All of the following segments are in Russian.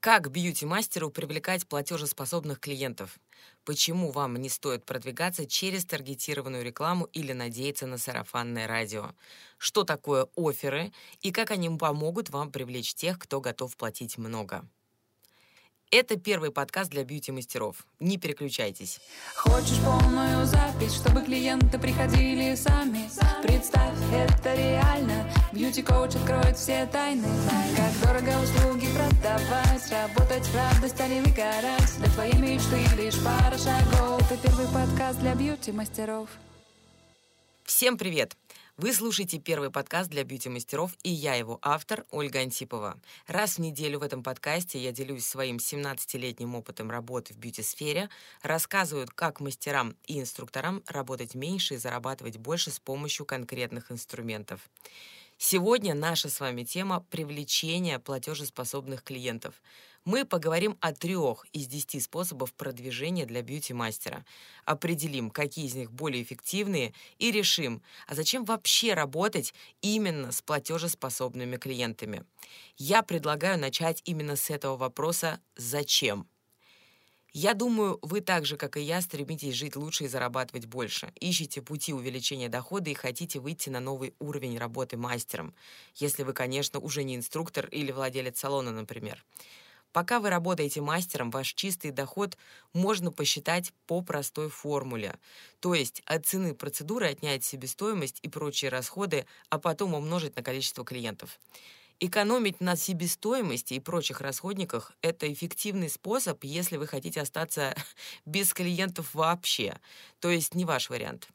Как бьюти-мастеру привлекать платежеспособных клиентов? Почему вам не стоит продвигаться через таргетированную рекламу или надеяться на сарафанное радио? Что такое оферы и как они помогут вам привлечь тех, кто готов платить много? Это первый подкаст для бьюти-мастеров. Не переключайтесь. Хочешь полную запись, чтобы клиенты приходили сами? Представь, это реально. Бьюти-коуч откроет все тайны. Как дорого услуги продавать, работать в радость, а не выгорать. Для твоей мечты лишь пара шагов. Это первый подкаст для бьюти-мастеров. Всем привет! Вы слушаете первый подкаст для бьюти-мастеров, и я его автор, Ольга Антипова. Раз в неделю в этом подкасте я делюсь своим 17-летним опытом работы в бьюти-сфере, рассказываю, как мастерам и инструкторам работать меньше и зарабатывать больше с помощью конкретных инструментов. Сегодня наша с вами тема – привлечение платежеспособных клиентов – мы поговорим о трех из десяти способов продвижения для бьюти-мастера. Определим, какие из них более эффективные, и решим, а зачем вообще работать именно с платежеспособными клиентами. Я предлагаю начать именно с этого вопроса «Зачем?». Я думаю, вы так же, как и я, стремитесь жить лучше и зарабатывать больше. Ищете пути увеличения дохода и хотите выйти на новый уровень работы мастером. Если вы, конечно, уже не инструктор или владелец салона, например. Пока вы работаете мастером, ваш чистый доход можно посчитать по простой формуле. То есть от цены процедуры отнять себестоимость и прочие расходы, а потом умножить на количество клиентов. Экономить на себестоимости и прочих расходниках – это эффективный способ, если вы хотите остаться без клиентов вообще. То есть не ваш вариант.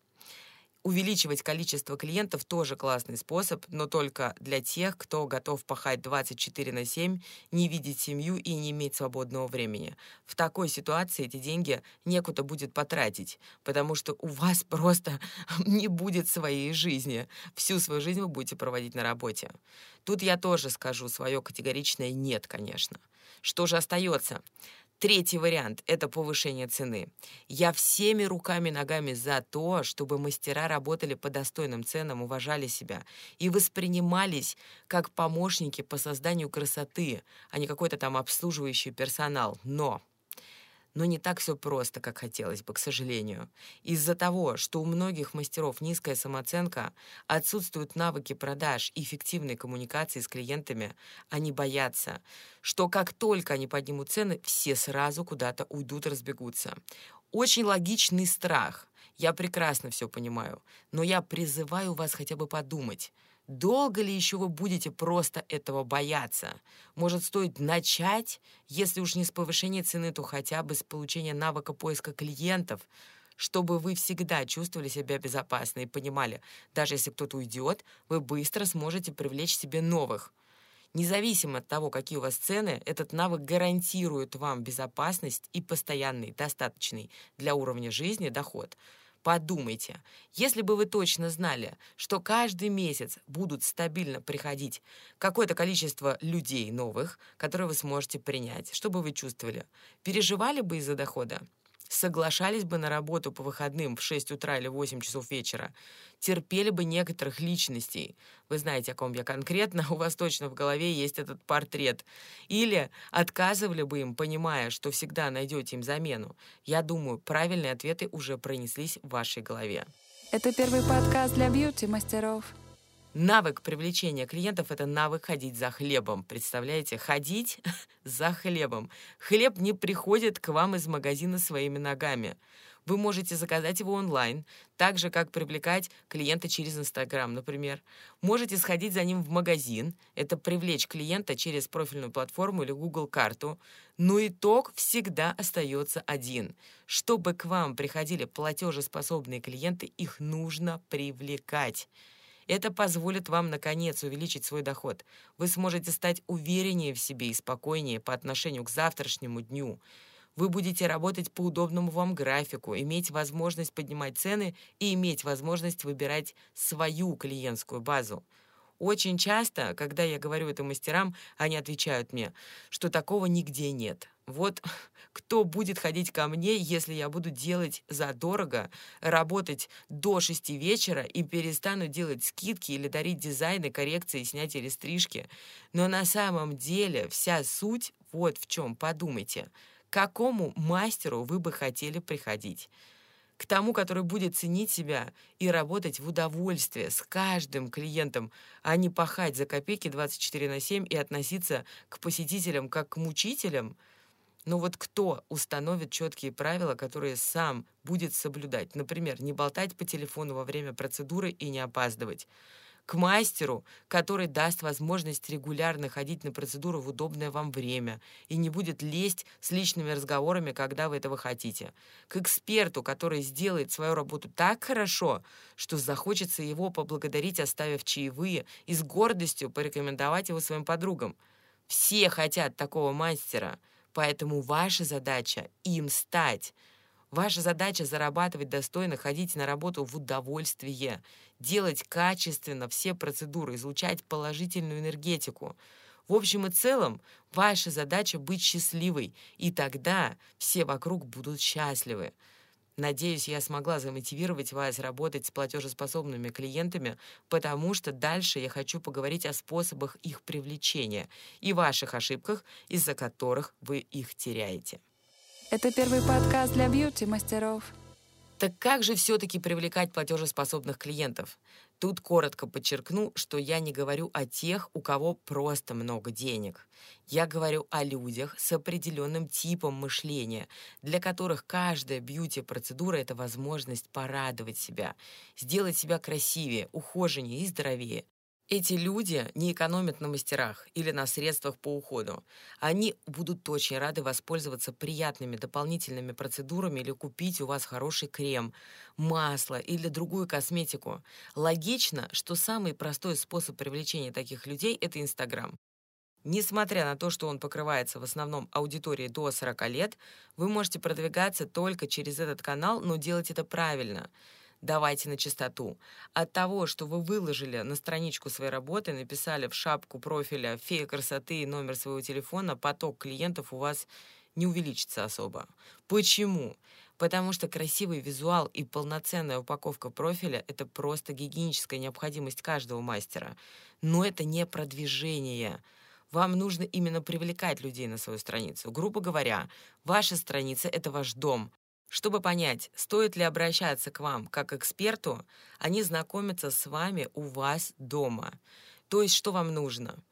Увеличивать количество клиентов тоже классный способ, но только для тех, кто готов пахать 24 на 7, не видеть семью и не иметь свободного времени. В такой ситуации эти деньги некуда будет потратить, потому что у вас просто не будет своей жизни. Всю свою жизнь вы будете проводить на работе. Тут я тоже скажу свое категоричное «нет», конечно. Что же остается? Третий вариант – это повышение цены. Я всеми руками ногами за то, чтобы мастера работали по достойным ценам, уважали себя и воспринимались как помощники по созданию красоты, а не какой-то там обслуживающий персонал. Но но не так все просто, как хотелось бы, к сожалению. Из-за того, что у многих мастеров низкая самооценка, отсутствуют навыки продаж и эффективной коммуникации с клиентами, они боятся, что как только они поднимут цены, все сразу куда-то уйдут разбегутся. Очень логичный страх. Я прекрасно все понимаю, но я призываю вас хотя бы подумать – Долго ли еще вы будете просто этого бояться? Может, стоит начать, если уж не с повышения цены, то хотя бы с получения навыка поиска клиентов, чтобы вы всегда чувствовали себя безопасно и понимали, даже если кто-то уйдет, вы быстро сможете привлечь себе новых. Независимо от того, какие у вас цены, этот навык гарантирует вам безопасность и постоянный, достаточный для уровня жизни доход – Подумайте, если бы вы точно знали, что каждый месяц будут стабильно приходить какое-то количество людей новых, которые вы сможете принять, что бы вы чувствовали? Переживали бы из-за дохода? Соглашались бы на работу по выходным в 6 утра или 8 часов вечера, терпели бы некоторых личностей. Вы знаете, о ком я конкретно, у вас точно в голове есть этот портрет. Или отказывали бы им, понимая, что всегда найдете им замену. Я думаю, правильные ответы уже пронеслись в вашей голове. Это первый подкаст для бьюти-мастеров. Навык привлечения клиентов — это навык ходить за хлебом. Представляете? Ходить за хлебом. Хлеб не приходит к вам из магазина своими ногами. Вы можете заказать его онлайн, так же, как привлекать клиента через Инстаграм, например. Можете сходить за ним в магазин, это привлечь клиента через профильную платформу или Google карту. Но итог всегда остается один. Чтобы к вам приходили платежеспособные клиенты, их нужно привлекать. Это позволит вам, наконец, увеличить свой доход. Вы сможете стать увереннее в себе и спокойнее по отношению к завтрашнему дню. Вы будете работать по удобному вам графику, иметь возможность поднимать цены и иметь возможность выбирать свою клиентскую базу. Очень часто, когда я говорю это мастерам, они отвечают мне, что такого нигде нет. Вот кто будет ходить ко мне, если я буду делать задорого, работать до шести вечера и перестану делать скидки или дарить дизайны, коррекции, снятия или стрижки. Но на самом деле вся суть вот в чем. Подумайте, к какому мастеру вы бы хотели приходить? К тому, который будет ценить себя и работать в удовольствие с каждым клиентом, а не пахать за копейки 24 на 7 и относиться к посетителям как к мучителям – но вот кто установит четкие правила, которые сам будет соблюдать? Например, не болтать по телефону во время процедуры и не опаздывать. К мастеру, который даст возможность регулярно ходить на процедуру в удобное вам время и не будет лезть с личными разговорами, когда вы этого хотите. К эксперту, который сделает свою работу так хорошо, что захочется его поблагодарить, оставив чаевые, и с гордостью порекомендовать его своим подругам. Все хотят такого мастера — Поэтому ваша задача — им стать. Ваша задача — зарабатывать достойно, ходить на работу в удовольствие, делать качественно все процедуры, излучать положительную энергетику. В общем и целом, ваша задача — быть счастливой, и тогда все вокруг будут счастливы. Надеюсь, я смогла замотивировать вас работать с платежеспособными клиентами, потому что дальше я хочу поговорить о способах их привлечения и ваших ошибках, из-за которых вы их теряете. Это первый подкаст для бьюти-мастеров. Так как же все-таки привлекать платежеспособных клиентов? Тут коротко подчеркну, что я не говорю о тех, у кого просто много денег. Я говорю о людях с определенным типом мышления, для которых каждая бьюти-процедура — это возможность порадовать себя, сделать себя красивее, ухоженнее и здоровее. Эти люди не экономят на мастерах или на средствах по уходу. Они будут очень рады воспользоваться приятными дополнительными процедурами или купить у вас хороший крем, масло или другую косметику. Логично, что самый простой способ привлечения таких людей – это Инстаграм. Несмотря на то, что он покрывается в основном аудиторией до 40 лет, вы можете продвигаться только через этот канал, но делать это правильно – давайте на чистоту. От того, что вы выложили на страничку своей работы, написали в шапку профиля «Фея красоты» и номер своего телефона, поток клиентов у вас не увеличится особо. Почему? Потому что красивый визуал и полноценная упаковка профиля — это просто гигиеническая необходимость каждого мастера. Но это не продвижение. Вам нужно именно привлекать людей на свою страницу. Грубо говоря, ваша страница — это ваш дом, чтобы понять, стоит ли обращаться к вам как эксперту, они знакомятся с вами у вас дома. То есть, что вам нужно?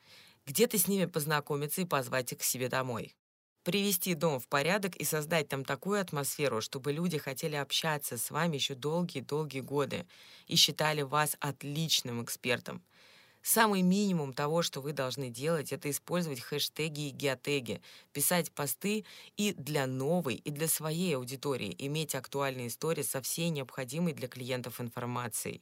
Где-то с ними познакомиться и позвать их к себе домой. Привести дом в порядок и создать там такую атмосферу, чтобы люди хотели общаться с вами еще долгие-долгие годы и считали вас отличным экспертом. Самый минимум того, что вы должны делать, это использовать хэштеги и геотеги, писать посты и для новой, и для своей аудитории, иметь актуальные истории со всей необходимой для клиентов информацией.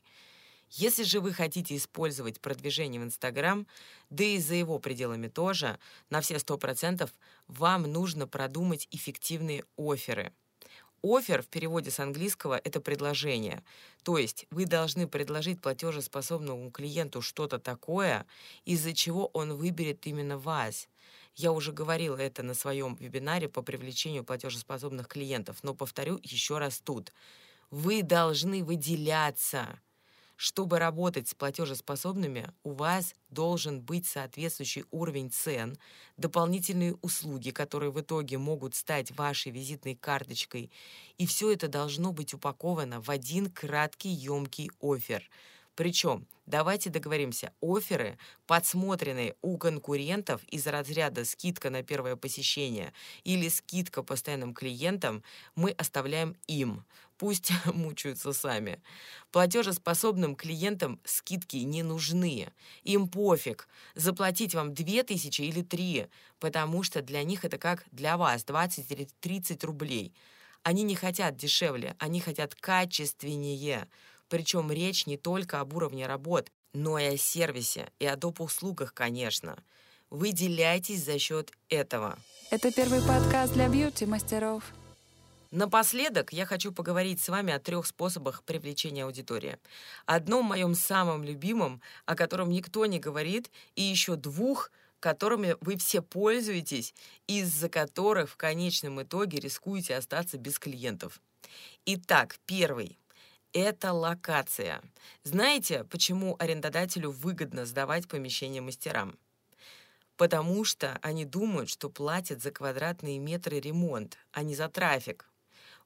Если же вы хотите использовать продвижение в Инстаграм, да и за его пределами тоже, на все 100%, вам нужно продумать эффективные оферы – Офер в переводе с английского — это предложение. То есть вы должны предложить платежеспособному клиенту что-то такое, из-за чего он выберет именно вас. Я уже говорила это на своем вебинаре по привлечению платежеспособных клиентов, но повторю еще раз тут. Вы должны выделяться. Чтобы работать с платежеспособными, у вас должен быть соответствующий уровень цен, дополнительные услуги, которые в итоге могут стать вашей визитной карточкой. И все это должно быть упаковано в один краткий, емкий офер – причем, давайте договоримся, оферы, подсмотренные у конкурентов из разряда скидка на первое посещение или скидка постоянным клиентам, мы оставляем им. Пусть мучаются сами. Платежеспособным клиентам скидки не нужны. Им пофиг, заплатить вам 2000 или 3, потому что для них это как для вас 20 или 30 рублей. Они не хотят дешевле, они хотят качественнее. Причем речь не только об уровне работ, но и о сервисе, и о доп. услугах, конечно. Выделяйтесь за счет этого. Это первый подкаст для бьюти-мастеров. Напоследок я хочу поговорить с вами о трех способах привлечения аудитории. Одном моем самом любимом, о котором никто не говорит, и еще двух, которыми вы все пользуетесь, из-за которых в конечном итоге рискуете остаться без клиентов. Итак, первый это локация. Знаете, почему арендодателю выгодно сдавать помещение мастерам? потому что они думают, что платят за квадратные метры ремонт, а не за трафик.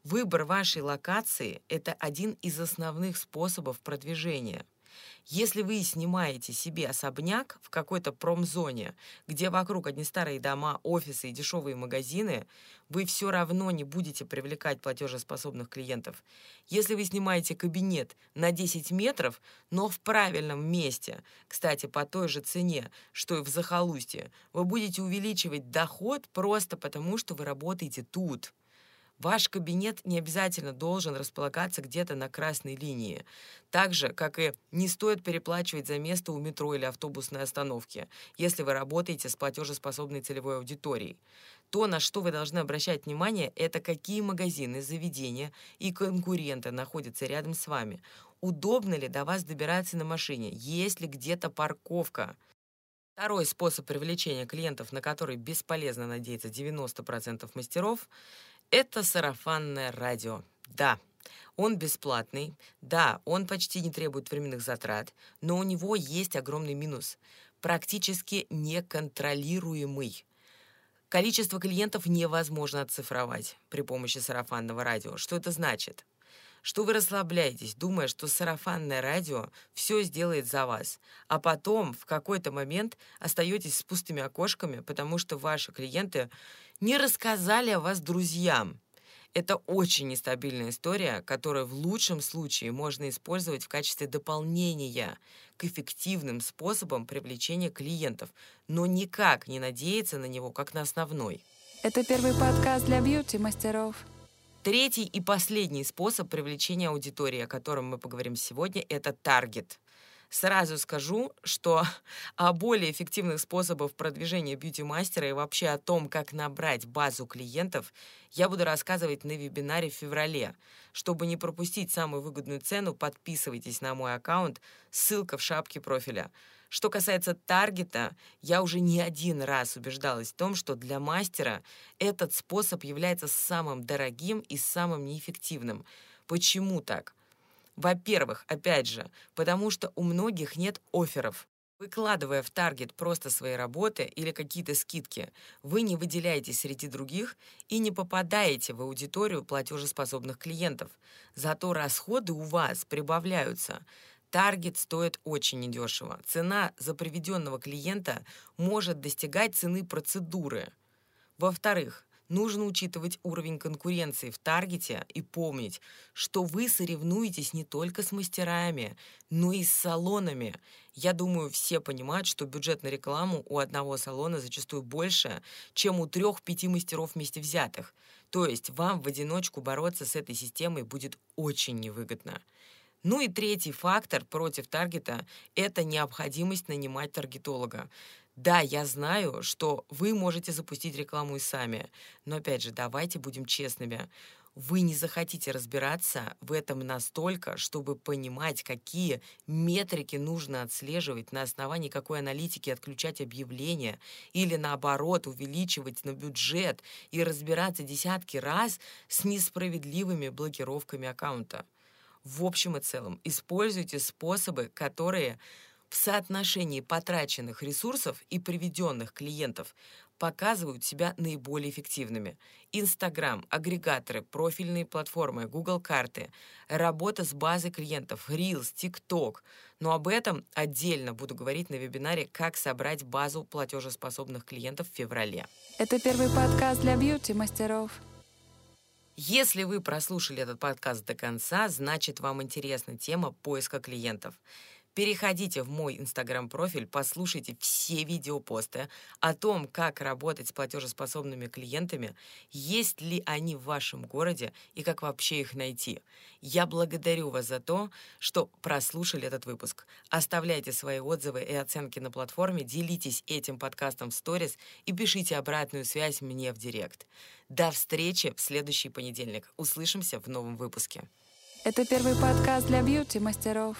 Выбор вашей локации – это один из основных способов продвижения – если вы снимаете себе особняк в какой-то промзоне, где вокруг одни старые дома, офисы и дешевые магазины, вы все равно не будете привлекать платежеспособных клиентов. Если вы снимаете кабинет на 10 метров, но в правильном месте, кстати, по той же цене, что и в захолустье, вы будете увеличивать доход просто потому, что вы работаете тут. Ваш кабинет не обязательно должен располагаться где-то на красной линии. Так же, как и не стоит переплачивать за место у метро или автобусной остановки, если вы работаете с платежеспособной целевой аудиторией. То, на что вы должны обращать внимание, это какие магазины, заведения и конкуренты находятся рядом с вами. Удобно ли до вас добираться на машине? Есть ли где-то парковка? Второй способ привлечения клиентов, на который бесполезно надеяться 90% мастеров, это сарафанное радио. Да, он бесплатный, да, он почти не требует временных затрат, но у него есть огромный минус – практически неконтролируемый. Количество клиентов невозможно оцифровать при помощи сарафанного радио. Что это значит? Что вы расслабляетесь, думая, что сарафанное радио все сделает за вас, а потом в какой-то момент остаетесь с пустыми окошками, потому что ваши клиенты не рассказали о вас друзьям. Это очень нестабильная история, которую в лучшем случае можно использовать в качестве дополнения к эффективным способам привлечения клиентов, но никак не надеяться на него как на основной. Это первый подкаст для бьюти-мастеров. Третий и последний способ привлечения аудитории, о котором мы поговорим сегодня, это таргет. Сразу скажу, что о более эффективных способах продвижения бьюти-мастера и вообще о том, как набрать базу клиентов, я буду рассказывать на вебинаре в феврале. Чтобы не пропустить самую выгодную цену, подписывайтесь на мой аккаунт, ссылка в шапке профиля. Что касается таргета, я уже не один раз убеждалась в том, что для мастера этот способ является самым дорогим и самым неэффективным. Почему так? Во-первых, опять же, потому что у многих нет офферов. Выкладывая в таргет просто свои работы или какие-то скидки, вы не выделяетесь среди других и не попадаете в аудиторию платежеспособных клиентов. Зато расходы у вас прибавляются. Таргет стоит очень недешево. Цена за приведенного клиента может достигать цены процедуры. Во-вторых, Нужно учитывать уровень конкуренции в таргете и помнить, что вы соревнуетесь не только с мастерами, но и с салонами. Я думаю, все понимают, что бюджет на рекламу у одного салона зачастую больше, чем у трех-пяти мастеров вместе взятых. То есть вам в одиночку бороться с этой системой будет очень невыгодно. Ну и третий фактор против таргета – это необходимость нанимать таргетолога. Да, я знаю, что вы можете запустить рекламу и сами, но опять же, давайте будем честными. Вы не захотите разбираться в этом настолько, чтобы понимать, какие метрики нужно отслеживать, на основании какой аналитики отключать объявления или наоборот увеличивать на бюджет и разбираться десятки раз с несправедливыми блокировками аккаунта. В общем и целом, используйте способы, которые в соотношении потраченных ресурсов и приведенных клиентов показывают себя наиболее эффективными. Инстаграм, агрегаторы, профильные платформы, Google карты, работа с базой клиентов, Reels, TikTok. Но об этом отдельно буду говорить на вебинаре «Как собрать базу платежеспособных клиентов» в феврале. Это первый подкаст для бьюти-мастеров. Если вы прослушали этот подкаст до конца, значит вам интересна тема поиска клиентов. Переходите в мой инстаграм-профиль, послушайте все видеопосты о том, как работать с платежеспособными клиентами, есть ли они в вашем городе и как вообще их найти. Я благодарю вас за то, что прослушали этот выпуск. Оставляйте свои отзывы и оценки на платформе, делитесь этим подкастом в сторис и пишите обратную связь мне в директ. До встречи в следующий понедельник. Услышимся в новом выпуске. Это первый подкаст для бьюти-мастеров.